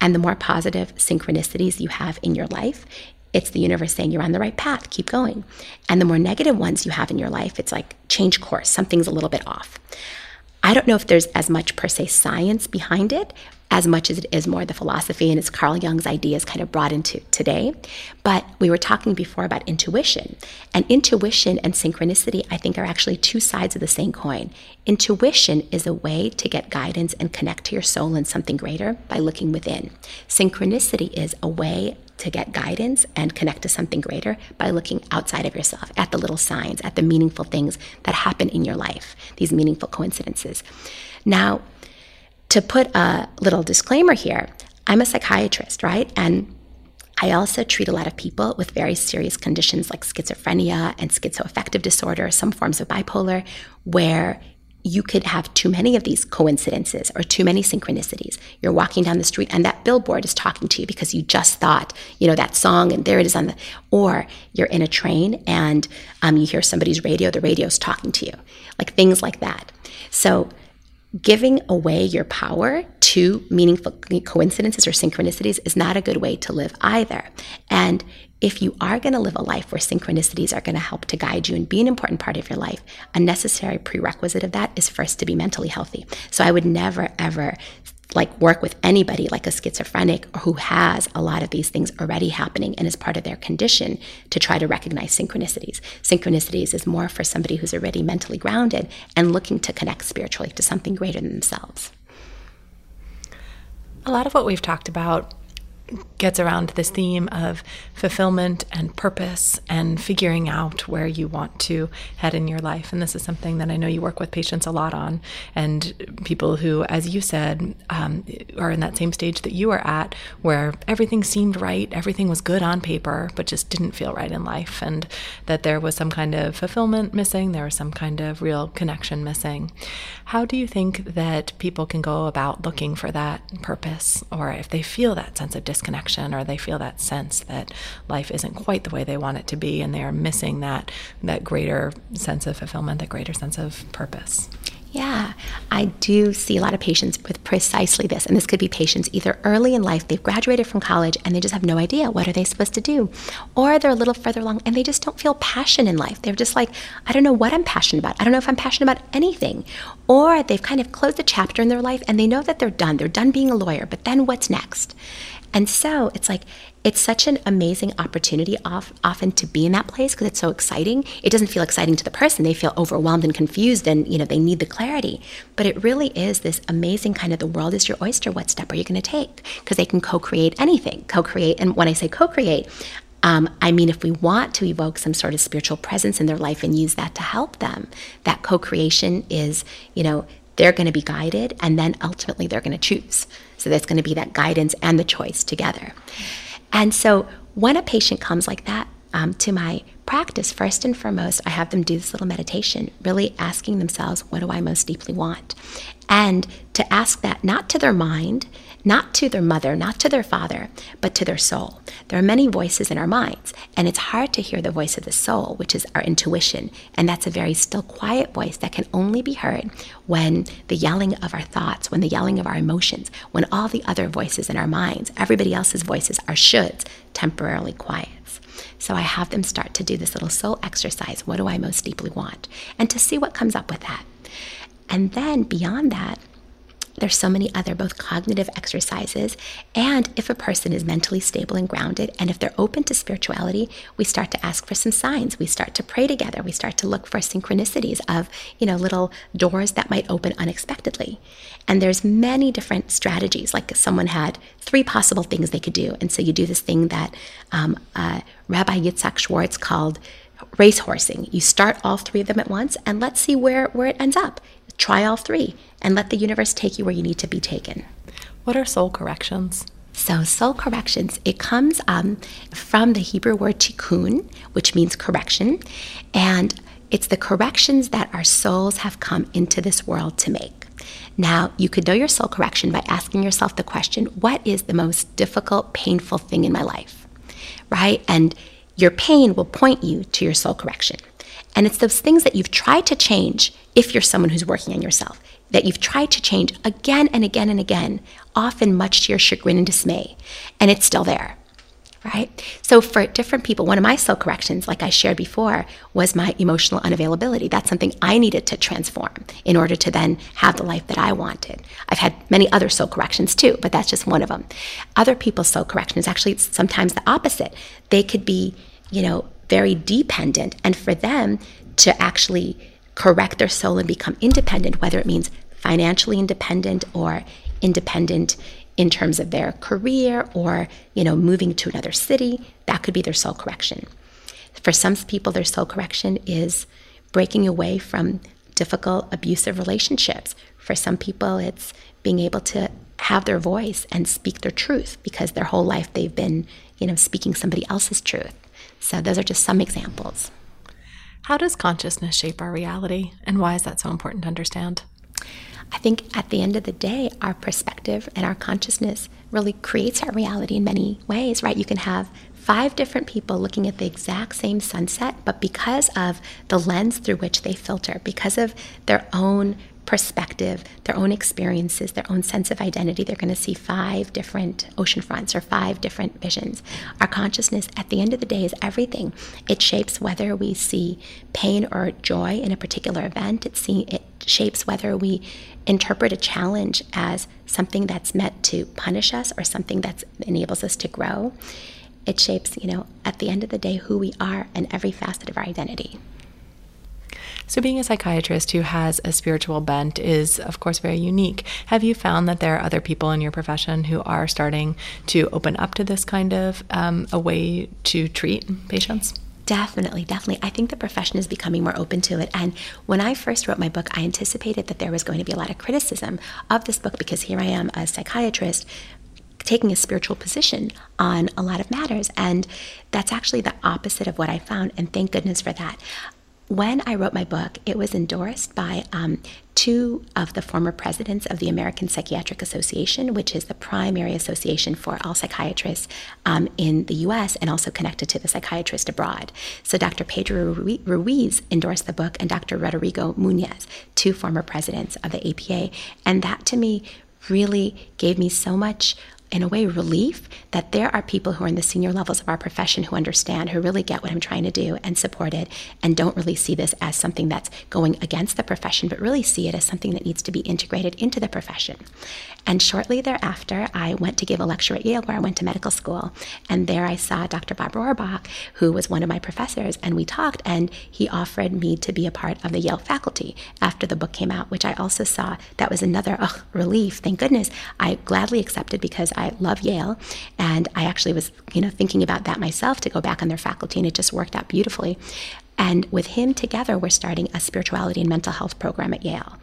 And the more positive synchronicities you have in your life, it's the universe saying you're on the right path, keep going. And the more negative ones you have in your life, it's like change course, something's a little bit off. I don't know if there's as much per se science behind it, as much as it is more the philosophy and it's Carl Jung's ideas kind of brought into today. But we were talking before about intuition. And intuition and synchronicity, I think, are actually two sides of the same coin. Intuition is a way to get guidance and connect to your soul and something greater by looking within. Synchronicity is a way to get guidance and connect to something greater by looking outside of yourself at the little signs, at the meaningful things that happen in your life, these meaningful coincidences. Now, to put a little disclaimer here, I'm a psychiatrist, right? And I also treat a lot of people with very serious conditions like schizophrenia and schizoaffective disorder, some forms of bipolar, where you could have too many of these coincidences or too many synchronicities. You're walking down the street and that billboard is talking to you because you just thought, you know, that song and there it is on the, or you're in a train and um, you hear somebody's radio, the radio's talking to you, like things like that. So giving away your power to meaningful coincidences or synchronicities is not a good way to live either. And if you are going to live a life where synchronicities are going to help to guide you and be an important part of your life, a necessary prerequisite of that is first to be mentally healthy. So I would never, ever like work with anybody like a schizophrenic or who has a lot of these things already happening and is part of their condition to try to recognize synchronicities. Synchronicities is more for somebody who's already mentally grounded and looking to connect spiritually to something greater than themselves. A lot of what we've talked about gets around this theme of fulfillment and purpose and figuring out where you want to head in your life. And this is something that I know you work with patients a lot on, and people who, as you said, um, are in that same stage that you are at, where everything seemed right, everything was good on paper, but just didn't feel right in life, and that there was some kind of fulfillment missing, there was some kind of real connection missing. How do you think that people can go about looking for that purpose, or if they feel that sense of disconnection or they feel that sense that life isn't quite the way they want it to be and they are missing that that greater sense of fulfillment, that greater sense of purpose. Yeah, I do see a lot of patients with precisely this. And this could be patients either early in life, they've graduated from college and they just have no idea what are they supposed to do. Or they're a little further along and they just don't feel passion in life. They're just like, I don't know what I'm passionate about. I don't know if I'm passionate about anything. Or they've kind of closed a chapter in their life and they know that they're done. They're done being a lawyer, but then what's next? And so it's like, it's such an amazing opportunity off, often to be in that place because it's so exciting. It doesn't feel exciting to the person. They feel overwhelmed and confused and, you know, they need the clarity. But it really is this amazing kind of the world is your oyster. What step are you going to take? Because they can co-create anything, co-create. And when I say co-create, um, I mean, if we want to evoke some sort of spiritual presence in their life and use that to help them, that co creation is, you know, they're going to be guided and then ultimately they're going to choose. So there's going to be that guidance and the choice together. And so when a patient comes like that um, to my practice, first and foremost, I have them do this little meditation, really asking themselves, what do I most deeply want? And to ask that not to their mind, not to their mother, not to their father, but to their soul. There are many voices in our minds, and it's hard to hear the voice of the soul, which is our intuition. And that's a very still, quiet voice that can only be heard when the yelling of our thoughts, when the yelling of our emotions, when all the other voices in our minds, everybody else's voices, are shoulds, temporarily quiets. So I have them start to do this little soul exercise. What do I most deeply want? And to see what comes up with that. And then beyond that, there's so many other both cognitive exercises and if a person is mentally stable and grounded and if they're open to spirituality we start to ask for some signs. We start to pray together. We start to look for synchronicities of you know little doors that might open unexpectedly. And there's many different strategies. Like someone had three possible things they could do. And so you do this thing that um, uh, rabbi yitzhak schwartz called racehorsing you start all three of them at once and let's see where, where it ends up try all three and let the universe take you where you need to be taken. What are soul corrections? So, soul corrections, it comes um, from the Hebrew word tikkun, which means correction. And it's the corrections that our souls have come into this world to make. Now, you could know your soul correction by asking yourself the question what is the most difficult, painful thing in my life? Right? And your pain will point you to your soul correction. And it's those things that you've tried to change if you're someone who's working on yourself, that you've tried to change again and again and again, often much to your chagrin and dismay, and it's still there. Right? So, for different people, one of my soul corrections, like I shared before, was my emotional unavailability. That's something I needed to transform in order to then have the life that I wanted. I've had many other soul corrections too, but that's just one of them. Other people's soul correction is actually sometimes the opposite. They could be, you know, very dependent. And for them to actually correct their soul and become independent, whether it means financially independent or independent in terms of their career or, you know, moving to another city, that could be their soul correction. For some people, their soul correction is breaking away from difficult, abusive relationships. For some people, it's being able to have their voice and speak their truth because their whole life they've been, you know, speaking somebody else's truth. So those are just some examples. How does consciousness shape our reality, and why is that so important to understand? I think at the end of the day, our perspective and our consciousness really creates our reality in many ways, right? You can have five different people looking at the exact same sunset, but because of the lens through which they filter, because of their own perspective, their own experiences, their own sense of identity, they're going to see five different ocean fronts or five different visions. Our consciousness, at the end of the day, is everything. It shapes whether we see pain or joy in a particular event. It, see, it shapes whether we interpret a challenge as something that's meant to punish us or something that enables us to grow. It shapes, you know, at the end of the day, who we are and every facet of our identity. So, being a psychiatrist who has a spiritual bent is, of course, very unique. Have you found that there are other people in your profession who are starting to open up to this kind of um, a way to treat patients? Definitely, definitely. I think the profession is becoming more open to it. And when I first wrote my book, I anticipated that there was going to be a lot of criticism of this book because here I am, a psychiatrist, taking a spiritual position on a lot of matters. And that's actually the opposite of what I found. And thank goodness for that when I wrote my book, it was endorsed by um, two of the former presidents of the American Psychiatric Association, which is the primary association for all psychiatrists um, in the US and also connected to the psychiatrist abroad. So Dr. Pedro Ruiz endorsed the book and Dr. Rodrigo Muñoz, two former presidents of the APA. And that to me really gave me so much in a way, relief that there are people who are in the senior levels of our profession who understand, who really get what I'm trying to do and support it, and don't really see this as something that's going against the profession, but really see it as something that needs to be integrated into the profession. And shortly thereafter, I went to give a lecture at Yale where I went to medical school. And there I saw Dr. Bob Rohrbaugh, who was one of my professors, and we talked, and he offered me to be a part of the Yale faculty after the book came out, which I also saw that was another relief. Thank goodness. I gladly accepted because I love Yale. And I actually was, you know, thinking about that myself to go back on their faculty, and it just worked out beautifully. And with him together, we're starting a spirituality and mental health program at Yale.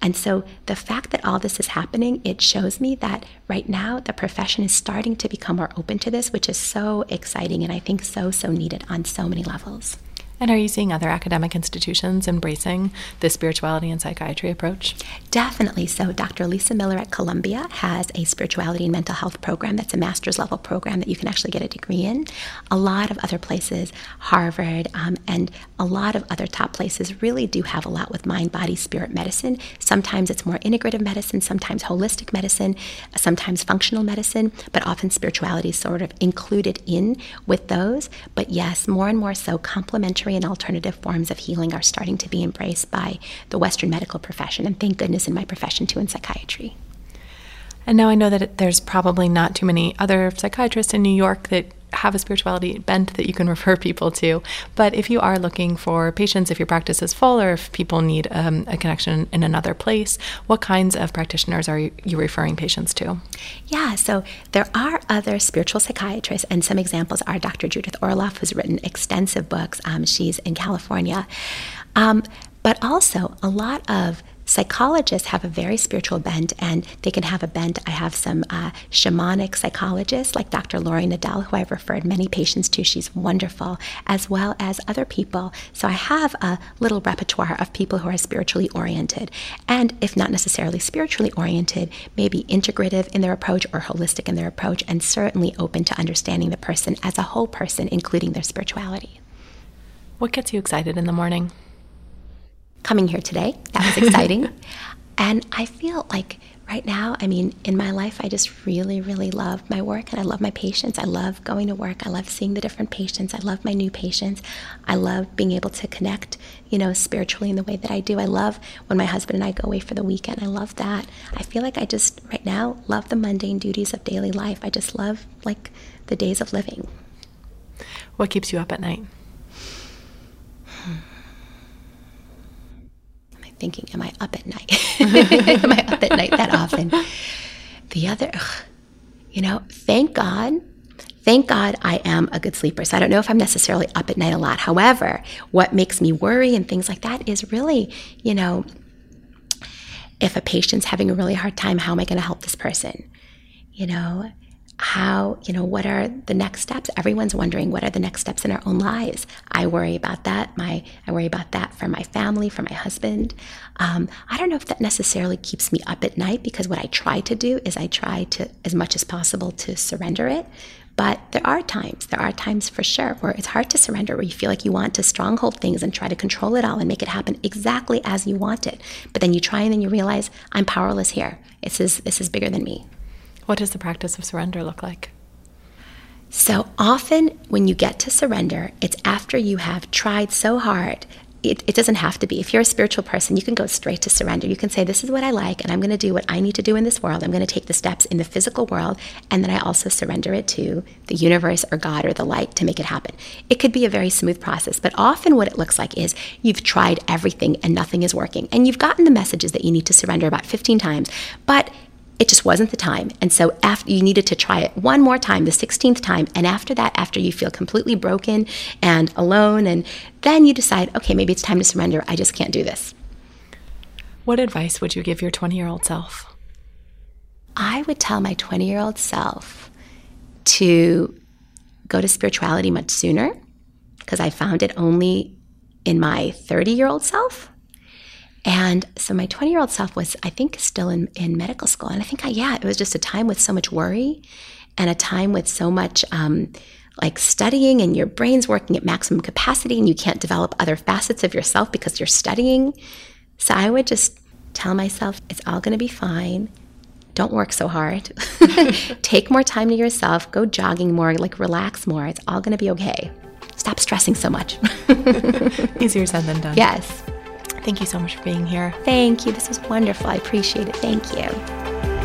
And so the fact that all this is happening, it shows me that right now the profession is starting to become more open to this, which is so exciting and I think so, so needed on so many levels. And are you seeing other academic institutions embracing the spirituality and psychiatry approach? Definitely. So, Dr. Lisa Miller at Columbia has a spirituality and mental health program that's a master's level program that you can actually get a degree in. A lot of other places, Harvard, um, and a lot of other top places really do have a lot with mind, body, spirit medicine. Sometimes it's more integrative medicine, sometimes holistic medicine, sometimes functional medicine, but often spirituality is sort of included in with those. But yes, more and more so complementary and alternative forms of healing are starting to be embraced by the Western medical profession, and thank goodness in my profession too, in psychiatry. And now I know that there's probably not too many other psychiatrists in New York that have a spirituality bent that you can refer people to. But if you are looking for patients, if your practice is full, or if people need um, a connection in another place, what kinds of practitioners are you referring patients to? Yeah, so there are other spiritual psychiatrists, and some examples are Dr. Judith Orloff, who's written extensive books. Um, she's in California. Um, but also, a lot of Psychologists have a very spiritual bent, and they can have a bent. I have some uh, shamanic psychologists like Dr. Laurie Nadel, who I've referred many patients to. She's wonderful, as well as other people. So I have a little repertoire of people who are spiritually oriented, and if not necessarily spiritually oriented, maybe integrative in their approach or holistic in their approach, and certainly open to understanding the person as a whole person, including their spirituality. What gets you excited in the morning? Coming here today. That was exciting. and I feel like right now, I mean, in my life, I just really, really love my work and I love my patients. I love going to work. I love seeing the different patients. I love my new patients. I love being able to connect, you know, spiritually in the way that I do. I love when my husband and I go away for the weekend. I love that. I feel like I just, right now, love the mundane duties of daily life. I just love, like, the days of living. What keeps you up at night? Thinking, am I up at night? am I up at night that often? The other, ugh, you know, thank God. Thank God I am a good sleeper. So I don't know if I'm necessarily up at night a lot. However, what makes me worry and things like that is really, you know, if a patient's having a really hard time, how am I going to help this person? You know, how, you know, what are the next steps? Everyone's wondering what are the next steps in our own lives. I worry about that. My, I worry about that for my family, for my husband. Um, I don't know if that necessarily keeps me up at night because what I try to do is I try to, as much as possible, to surrender it. But there are times, there are times for sure where it's hard to surrender, where you feel like you want to stronghold things and try to control it all and make it happen exactly as you want it. But then you try and then you realize I'm powerless here. This is this is bigger than me. What does the practice of surrender look like? So often, when you get to surrender, it's after you have tried so hard. It, it, doesn't have to be. If you're a spiritual person, you can go straight to surrender. You can say, This is what I like, and I'm going to do what I need to do in this world. I'm going to take the steps in the physical world, and then I also surrender it to the universe or God or the light to make it happen. It could be a very smooth process, but often what it looks like is you've tried everything and nothing is working. And you've gotten the messages that you need to surrender about 15 times, but it just wasn't the time. And so after you needed to try it one more time, the 16th time, and after that, after you feel completely broken and alone, and then you decide, okay, maybe it's time to surrender. I just can't do this. What advice would you give your 20 year old self? I would tell my 20 year old self to go to spirituality much sooner because I found it only in my 30 year old self. And so my 20 year old self was, I think, still in, in medical school. And I think, I, yeah, it was just a time with so much worry and a time with so much um, like studying and your brain's working at maximum capacity and you can't develop other facets of yourself because you're studying. So I would just tell myself, it's all going to be fine. Don't work so hard. Take more time to yourself. Go jogging more, like relax more. It's all going to be okay. Stop stressing so much. Easier said than done. Yes. Thank you so much for being here. Thank you. This was wonderful. I appreciate it. Thank you.